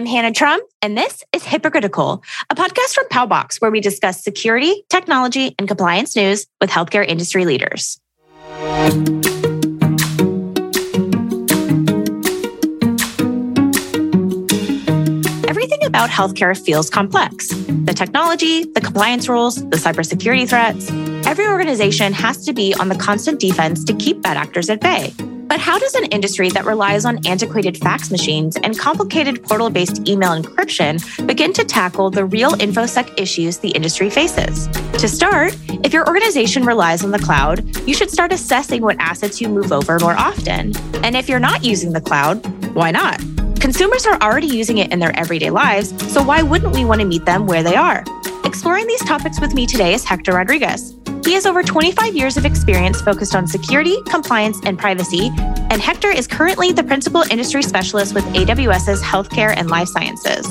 I'm Hannah Trum, and this is HIPAA Critical, a podcast from Paubox where we discuss security, technology, and compliance news with healthcare industry leaders. Everything about healthcare feels complex. The technology, the compliance rules, the cybersecurity threats. Every organization has to be on the constant defense to keep bad actors at bay. But how does an industry that relies on antiquated fax machines and complicated portal based email encryption begin to tackle the real InfoSec issues the industry faces? To start, if your organization relies on the cloud, you should start assessing what assets you move over more often. And if you're not using the cloud, why not? Consumers are already using it in their everyday lives, so why wouldn't we want to meet them where they are? Exploring these topics with me today is Hector Rodriguez. He has over 25 years of experience focused on security, compliance, and privacy, and Hector is currently the principal industry specialist with AWS's healthcare and life sciences.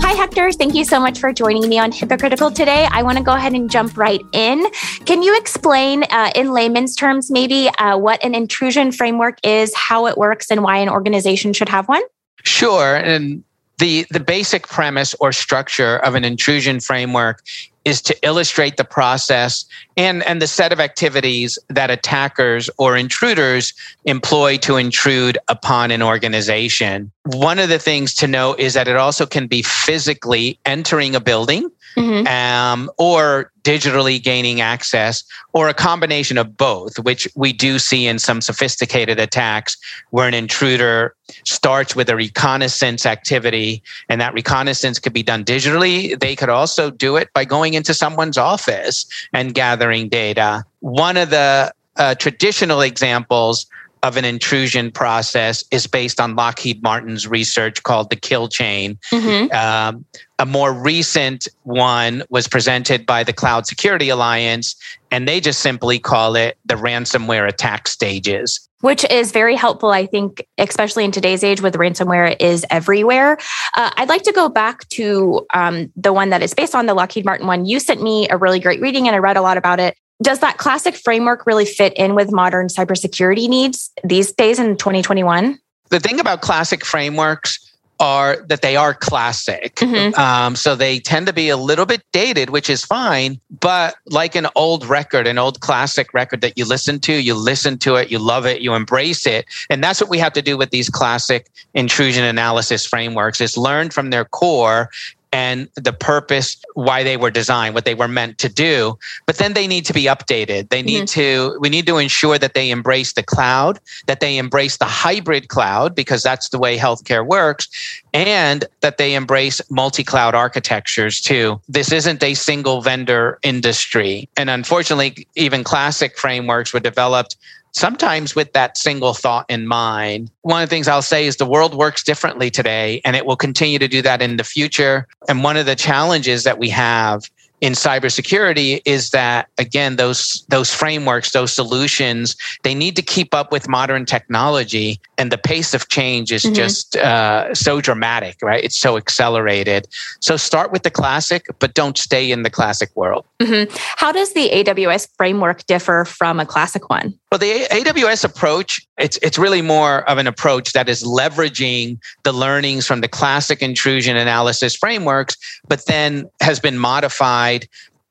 Hi, Hector. Thank you so much for joining me on HIPAA Critical today. I want to go ahead and jump right in. Can you explain, uh, in layman's terms, maybe uh, what an intrusion framework is, how it works, and why an organization should have one? Sure. And the, the basic premise or structure of an intrusion framework is to illustrate the process and, and the set of activities that attackers or intruders employ to intrude upon an organization. One of the things to note is that it also can be physically entering a building mm-hmm. um, or digitally gaining access, or a combination of both, which we do see in some sophisticated attacks where an intruder starts with a reconnaissance activity, and that reconnaissance could be done digitally. They could also do it by going into someone's office and gathering data. One of the uh, traditional examples of an intrusion process is based on Lockheed Martin's research called the kill chain. Mm-hmm. Um, a more recent one was presented by the Cloud Security Alliance, and they just simply call it the ransomware attack stages. Which is very helpful, I think, especially in today's age with ransomware is everywhere. Uh, I'd like to go back to um, the one that is based on the Lockheed Martin one. You sent me a really great reading, and I read a lot about it does that classic framework really fit in with modern cybersecurity needs these days in 2021? The thing about classic frameworks are that they are classic. Mm-hmm. Um, so they tend to be a little bit dated, which is fine. But like an old record, an old classic record that you listen to, you listen to it, you love it, you embrace it. And that's what we have to do with these classic intrusion analysis frameworks is learn from their core and the purpose why they were designed what they were meant to do but then they need to be updated. They need mm-hmm. to we need to ensure that they embrace the cloud that they embrace the hybrid cloud because that's the way healthcare works and that they embrace multi-cloud architectures too. This isn't a single vendor industry. And unfortunately even classic frameworks were developed sometimes with that single thought in mind. One of the things I'll say is the world works differently today, and it will continue to do that in the future. And one of the challenges that we have in cybersecurity is that again those those frameworks those solutions they need to keep up with modern technology and the pace of change is mm-hmm. just uh, so dramatic right it's so accelerated so start with the classic but don't stay in the classic world mm-hmm. how does the aws framework differ from a classic one well the aws approach it's it's really more of an approach that is leveraging the learnings from the classic intrusion analysis frameworks but then has been modified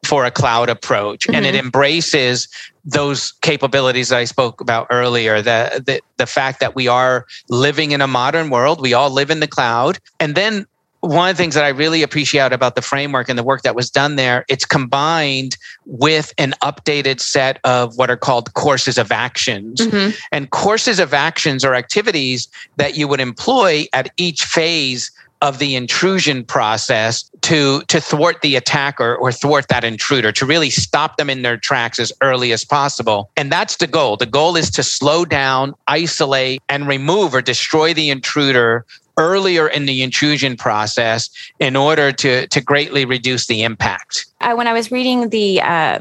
for a cloud approach mm-hmm. and it mm-hmm. embraces those capabilities that I spoke about earlier the, the the fact that we are living in a modern world we all live in the cloud and then one of the things that I really appreciate about the framework and the work that was done there, it's combined with an updated set of what are called courses of actions. Mm-hmm. And courses of actions are activities that you would employ at each phase of the intrusion process to to thwart the attacker or thwart that intruder to really stop them in their tracks as early as possible. And that's the goal. The goal is to slow down isolate and remove or destroy the intruder earlier in the intrusion process in order to to greatly reduce the impact. Uh, when i was reading the uh,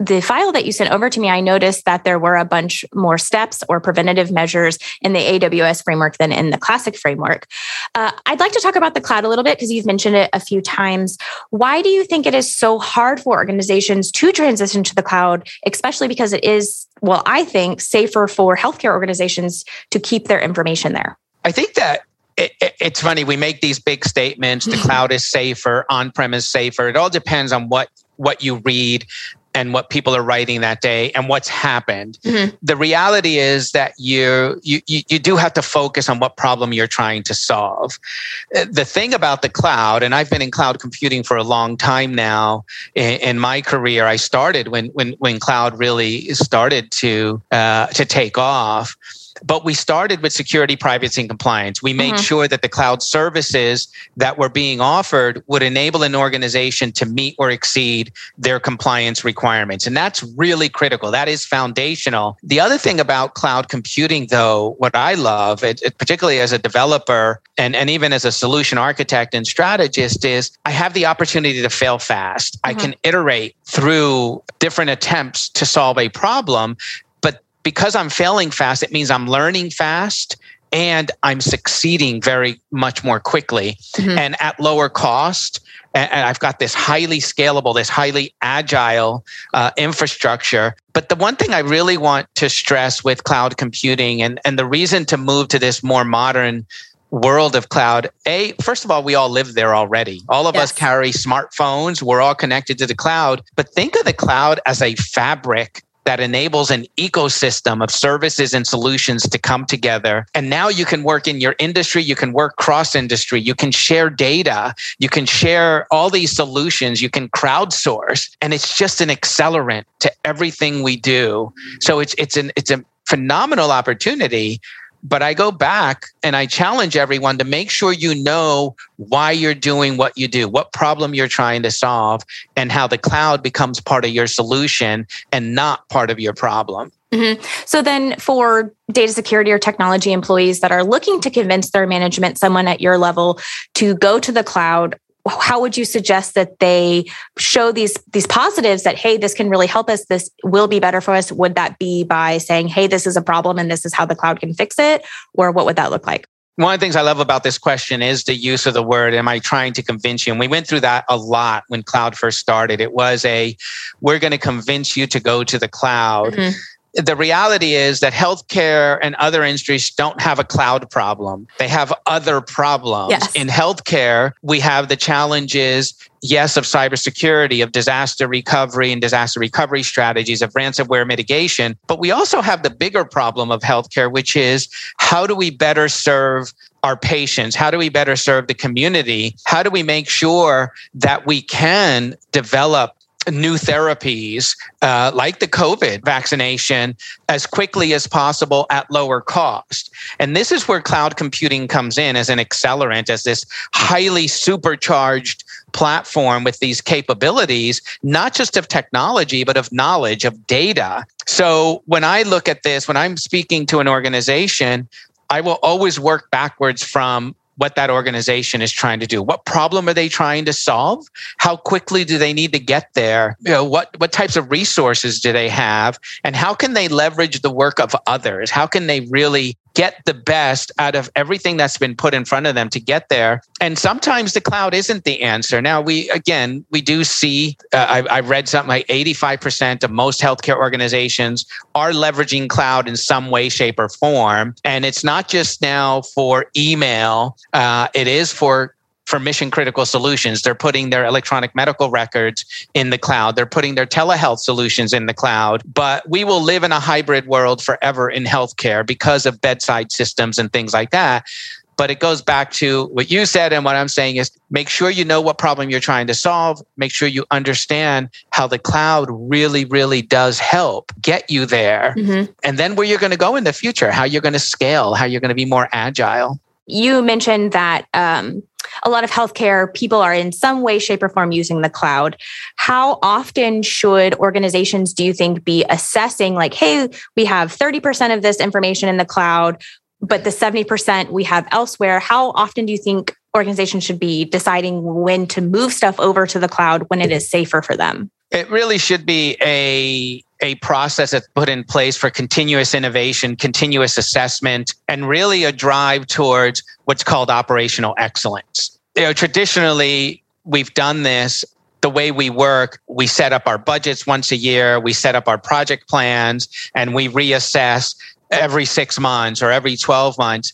the file that you sent over to me, I noticed that there were a bunch more steps or preventative measures in the AWS framework than in the classic framework. Uh, I'd like to talk about the cloud a little bit because you've mentioned it a few times. Why do you think it is so hard for organizations to transition to the cloud, especially because it is, well, I think safer for healthcare organizations to keep their information there? I think that it, it, it's funny. We make these big statements. The cloud is safer, on premise safer. It all depends on what what you read and what people are writing that day and what's happened. Mm-hmm. The reality is that you, you you do have to focus on what problem you're trying to solve. Uh, the thing about the cloud, and I've been in cloud computing for a long time now. In, in my career, I started when when when cloud really started to uh, to take off but we started with security, privacy, and compliance. We made mm-hmm. sure that the cloud services that were being offered would enable an organization to meet or exceed their compliance requirements. And that's really critical. That is foundational. The other thing about cloud computing, though, what I love, it, it, particularly as a developer and, and even as a solution architect and strategist, is I have the opportunity to fail fast. Mm-hmm. I can iterate through different attempts to solve a problem because I'm failing fast, it means I'm learning fast and I'm succeeding very much more quickly mm-hmm. and at lower cost. And I've got this highly scalable, this highly agile uh, infrastructure. But the one thing I really want to stress with cloud computing and, and the reason to move to this more modern world of cloud a first of all we all live there already all of yes. us carry smartphones we're all connected to the cloud but think of the cloud as a fabric that enables an ecosystem of services and solutions to come together. And now you can work in your industry, you can work cross industry, you can share data, you can share all these solutions, you can crowdsource, and it's just an accelerant to everything we do. So it's it's an it's a phenomenal opportunity but I go back and I challenge everyone to make sure you know why you're doing what you do, what problem you're trying to solve, and how the cloud becomes part of your solution and not part of your problem. Mm-hmm. So, then for data security or technology employees that are looking to convince their management, someone at your level, to go to the cloud, how would you suggest that they show these these positives that hey this can really help us this will be better for us would that be by saying hey this is a problem and this is how the cloud can fix it or what would that look like one of the things I love about this question is the use of the word, am I trying to convince you? And we went through that a lot when cloud first started. It was a, we're going to convince you to go to the cloud. Mm-hmm the reality is that healthcare and other industries don't have a cloud problem. They have other problems. Yes. In healthcare, we have the challenges, yes, of cybersecurity, of disaster recovery and disaster recovery strategies, of ransomware mitigation. But we also have the bigger problem of healthcare, which is how do we better serve our patients? How do we better serve the community? How do we make sure that we can develop new therapies uh, like the COVID vaccination as quickly as possible at lower cost. And this is where cloud computing comes in as an accelerant, as this highly supercharged platform with these capabilities, not just of technology, but of knowledge, of data. So when I look at this, when I'm speaking to an organization, I will always work backwards from what that organization is trying to do. What problem are they trying to solve? How quickly do they need to get there? You know, what, what types of resources do they have? And how can they leverage the work of others? How can they really get the best out of everything that's been put in front of them to get there. And sometimes the cloud isn't the answer. Now, we, again, we do see, uh, I, I read something like 85% of most healthcare organizations are leveraging cloud in some way, shape, or form. And it's not just now for email, uh, it is for for mission critical solutions. They're putting their electronic medical records in the cloud. They're putting their telehealth solutions in the cloud. But we will live in a hybrid world forever in healthcare because of bedside systems and things like that. But it goes back to what you said. And what I'm saying is make sure you know what problem you're trying to solve. Make sure you understand how the cloud really, really does help get you there. Mm-hmm. And then where you're going to go in the future, how you're going to scale, how you're going to be more agile. You mentioned that um, a lot of healthcare people are in some way, shape, or form using the cloud. How often should organizations, do you think, be assessing, like, hey, we have 30% of this information in the cloud, but the 70% we have elsewhere? How often do you think organizations should be deciding when to move stuff over to the cloud when it is safer for them? It really should be a a process that's put in place for continuous innovation, continuous assessment, and really a drive towards what's called operational excellence. You know, traditionally, we've done this the way we work, we set up our budgets once a year, we set up our project plans, and we reassess every six months or every 12 months.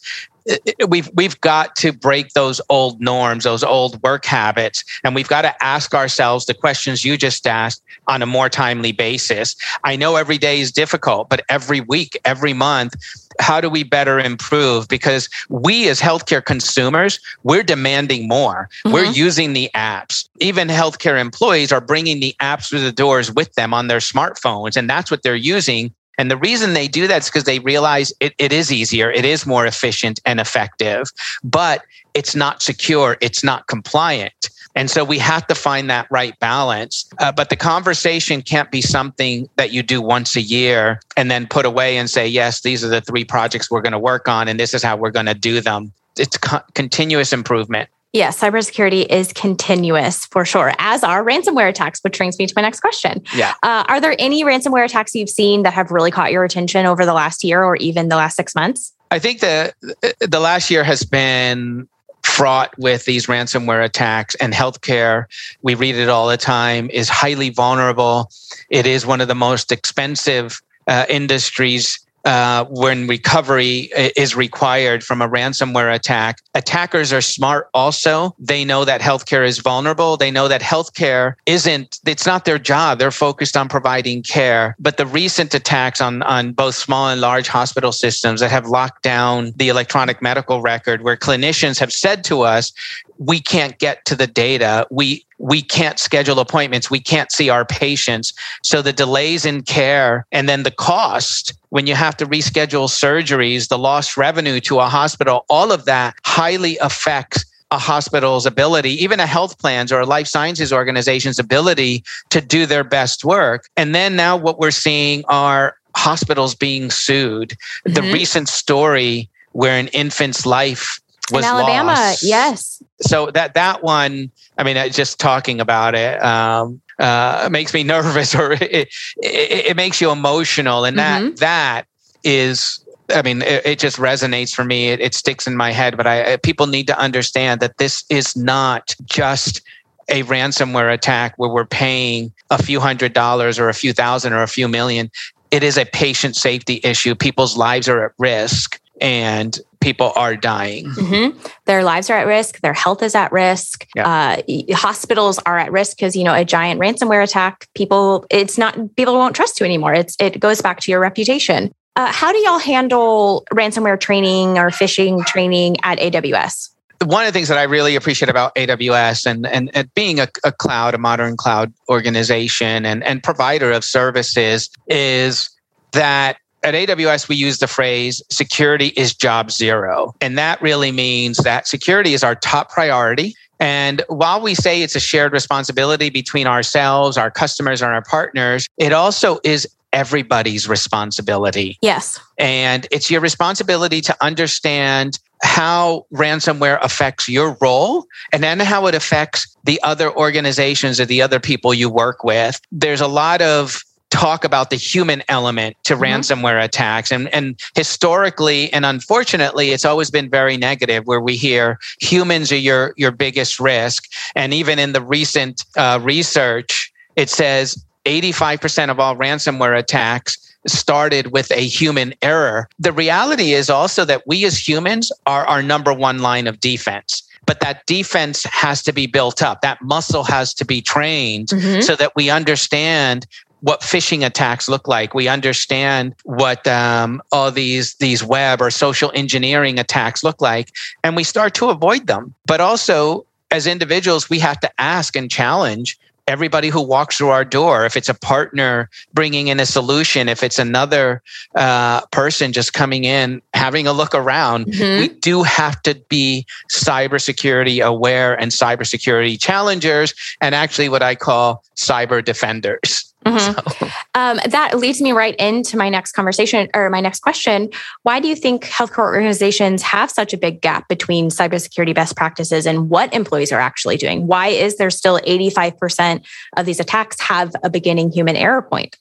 We've we've got to break those old norms, those old work habits, and we've got to ask ourselves the questions you just asked on a more timely basis. I know every day is difficult, but every week, every month, how do we better improve? Because we as healthcare consumers, we're demanding more. Mm-hmm. We're using the apps. Even healthcare employees are bringing the apps through the doors with them on their smartphones, and that's what they're using. And the reason they do that is because they realize it, it is easier, it is more efficient and effective, but it's not secure, it's not compliant. And so we have to find that right balance. Uh, but the conversation can't be something that you do once a year and then put away and say, yes, these are the three projects we're going to work on, and this is how we're going to do them. It's co- continuous improvement. Yes, cybersecurity is continuous for sure, as are ransomware attacks, which brings me to my next question. Yeah. Uh, are there any ransomware attacks you've seen that have really caught your attention over the last year or even the last six months? I think the the last year has been fraught with these ransomware attacks and healthcare we read it all the time is highly vulnerable it is one of the most expensive uh, industries uh, when recovery is required from a ransomware attack. Attackers are smart also. They know that healthcare is vulnerable. They know that healthcare isn't, it's not their job. They're focused on providing care. But the recent attacks on, on both small and large hospital systems that have locked down the electronic medical record, where clinicians have said to us, we can't get to the data. We we can't schedule appointments. We can't see our patients. So the delays in care and then the cost when you have to reschedule surgeries, the lost revenue to a hospital, all of that highly affects a hospital's ability, even a health plan's or a life sciences organization's ability to do their best work. And then now what we're seeing are hospitals being sued. Mm-hmm. The recent story where an infant's life was in Alabama. Lost. Yes. So that that one, I mean, just talking about it um, uh, makes me nervous, or it, it, it, makes you emotional, and that mm-hmm. that is. I mean, it, it just resonates for me. It, it sticks in my head. But I, people need to understand that this is not just a ransomware attack where we're paying a few hundred dollars or a few thousand or a few million. It is a patient safety issue. People's lives are at risk and people are dying. Mm-hmm. Their lives are at risk. Their health is at risk. Yeah. Uh, hospitals are at risk because you know a giant ransomware attack. People, it's not people won't trust you anymore. It's it goes back to your reputation. Uh, how do y'all handle ransomware training or phishing training at AWS? One of the things that I really appreciate about AWS and, and, and being a, a cloud, a modern cloud organization and, and provider of services is that at AWS, we use the phrase security is job zero. And that really means that security is our top priority. And while we say it's a shared responsibility between ourselves, our customers, and our partners, it also is everybody's responsibility. Yes. And it's your responsibility to understand how ransomware affects your role and then how it affects the other organizations or the other people you work with. There's a lot of talk about the human element to mm-hmm. ransomware attacks. And, and historically and unfortunately, it's always been very negative where we hear humans are your, your biggest risk. And even in the recent uh, research, it says 85% of all ransomware attacks started with a human error. The reality is also that we as humans are our number one line of defense but that defense has to be built up. That muscle has to be trained mm-hmm. so that we understand what phishing attacks look like. We understand what um, all these these web or social engineering attacks look like, and we start to avoid them. But also, as individuals, we have to ask and challenge everybody who walks through our door if it's a partner bringing in a solution if it's another uh, person just coming in having a look around mm-hmm. we do have to be cybersecurity aware and cybersecurity challengers and actually what i call cyber defenders Mm-hmm. So. Um, that leads me right into my next conversation or my next question. Why do you think healthcare organizations have such a big gap between cybersecurity best practices and what employees are actually doing? Why is there still 85% of these attacks have a beginning human error point?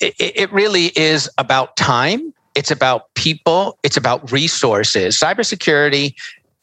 It, it really is about time. It's about people. It's about resources. Cybersecurity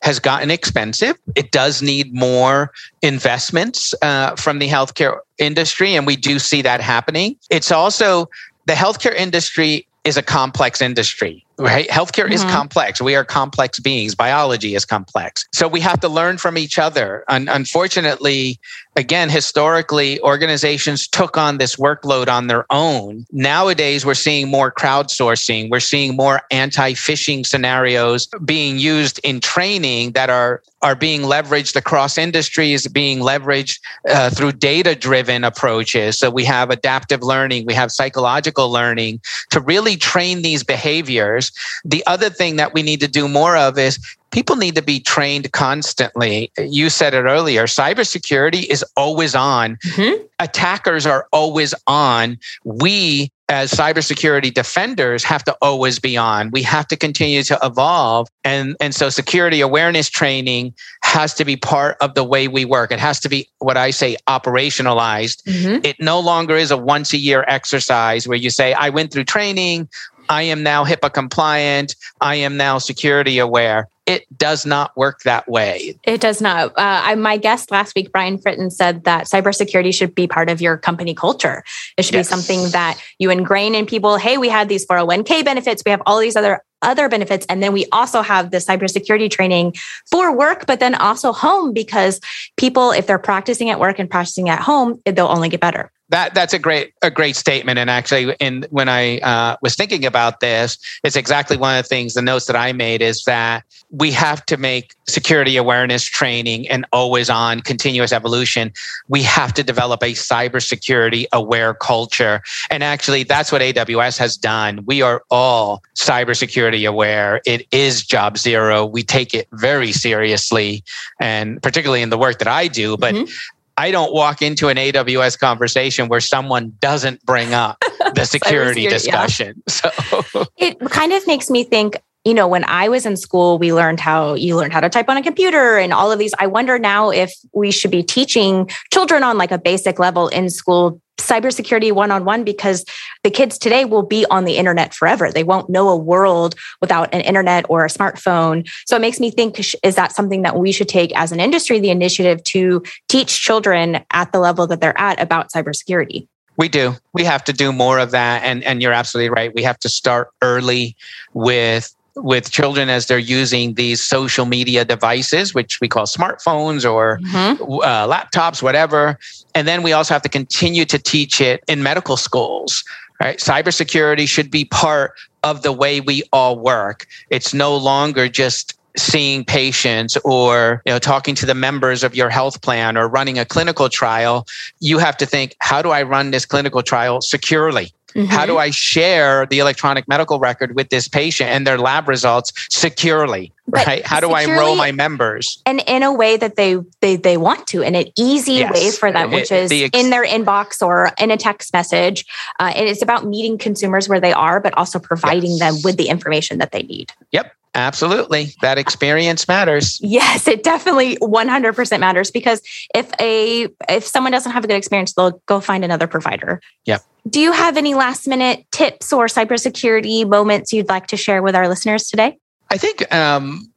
has gotten expensive. It does need more investments uh, from the healthcare industry, and we do see that happening. It's also the healthcare industry is a complex industry. Right? Healthcare mm-hmm. is complex. We are complex beings. Biology is complex. So we have to learn from each other. And unfortunately, again, historically, organizations took on this workload on their own. Nowadays, we're seeing more crowdsourcing. We're seeing more anti-phishing scenarios being used in training that are are being leveraged across industries, being leveraged uh, through data-driven approaches. So we have adaptive learning, we have psychological learning to really train these behaviors. The other thing that we need to do more of is people need to be trained constantly. You said it earlier cybersecurity is always on, mm-hmm. attackers are always on. We, as cybersecurity defenders, have to always be on. We have to continue to evolve. And, and so, security awareness training has to be part of the way we work. It has to be what I say operationalized. Mm-hmm. It no longer is a once a year exercise where you say, I went through training, I am now HIPAA compliant. I am now security aware. It does not work that way. It does not. Uh, I, my guest last week, Brian Fritton, said that cybersecurity should be part of your company culture. It should yes. be something that you ingrain in people. Hey, we had these 401k benefits. We have all these other other benefits. And then we also have the cybersecurity training for work, but then also home because people, if they're practicing at work and practicing at home, they'll only get better that that's a great a great statement. And actually in when i uh, was thinking about this it's exactly one of the things the notes that i made is that we have to make security awareness training and always on continuous evolution. We have to develop a cybersecurity aware culture. And actually that's what aws has done. We are all cybersecurity aware. It is job zero. We take it very seriously. And particularly in the work that i do but mm-hmm. I don't walk into an AWS conversation where someone doesn't bring up the security discussion. Yeah. So it kind of makes me think you know, when I was in school, we learned how you learned how to type on a computer and all of these. I wonder now if we should be teaching children on like a basic level in school cybersecurity one on one because the kids today will be on the internet forever. They won't know a world without an internet or a smartphone. So it makes me think is that something that we should take as an industry, the initiative to teach children at the level that they're at about cybersecurity? We do. We have to do more of that. And, and you're absolutely right. We have to start early with with children as they're using these social media devices, which we call smartphones or mm-hmm. uh, laptops, whatever. And then we also have to continue to teach it in medical schools. Right? Cybersecurity should be part of the way we all work. It's no longer just seeing patients or you know talking to the members of your health plan or running a clinical trial you have to think how do i run this clinical trial securely Mm-hmm. How do I share the electronic medical record with this patient and their lab results securely? But right? How do I enroll my members? And in a way that they they, they want to, in an easy yes. way for them, which is the ex- in their inbox or in a text message. Uh, and it's about meeting consumers where they are, but also providing yes. them with the information that they need. Yep. Absolutely. That experience matters. Yes, it definitely 100% matters because if a if someone doesn't have a good experience, they'll go find another provider. Yep. Do you have any last minute tips or cybersecurity moments you'd like to share with our listeners today? I think um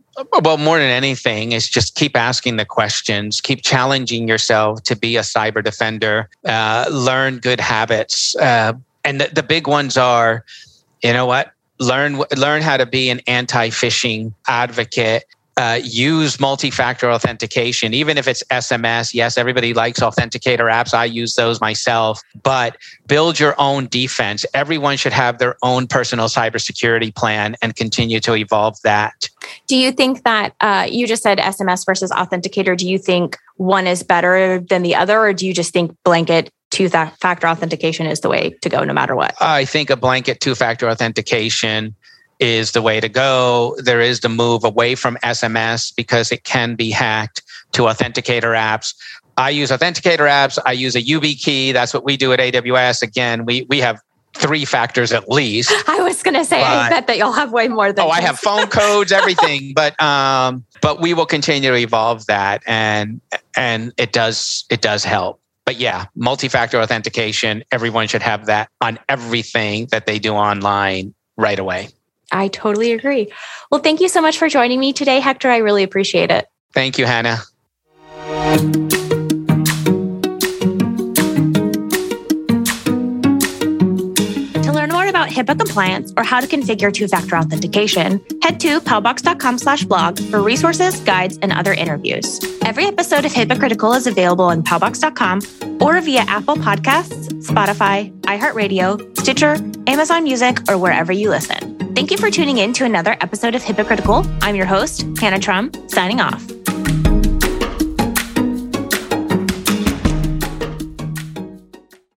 well, more than anything, is just keep asking the questions, keep challenging yourself to be a cyber defender, uh, learn good habits. Uh, and the, the big ones are, you know what? learn learn how to be an anti-phishing advocate uh, use multi-factor authentication. Even if it's sms yes everybody likes authenticator apps. I use those myself. But build your own defense. Everyone should have their own personal cybersecurity plan and continue to evolve that. Do you think that uh, you just said sms versus authenticator. Do you think one is better than the other or do you just think blanket two factor authentication is the way to go no matter what? I think a blanket two factor authentication is the way to go. There is the move away from SMS because it can be hacked to authenticator apps. I use authenticator apps. I use a YubiKey. That's what we do at AWS. Again, we we have three factors at least. I was going to say, but, I bet that you'll have way more than. Oh, I have phone codes, everything, but um, but we will continue to evolve that, and and it does it does help but yeah, multi factor authentication, everyone should have that on everything that they do online right away. I totally agree. Well, thank you so much for joining me today, Hector. I really appreciate it. Thank you, Hannah. To learn more about HIPAA compliance or how to configure two-factor authentication, head to paubox.com slash blog for resources, guides, and other interviews. Every episode of HIPAA Critical is available on paubox.com or via Apple Podcasts, Spotify, iHeartRadio, Stitcher, Amazon Music, or wherever you listen. Thank you for tuning in to another episode of HIPAA Critical. I'm your host, Hannah Trum, signing off.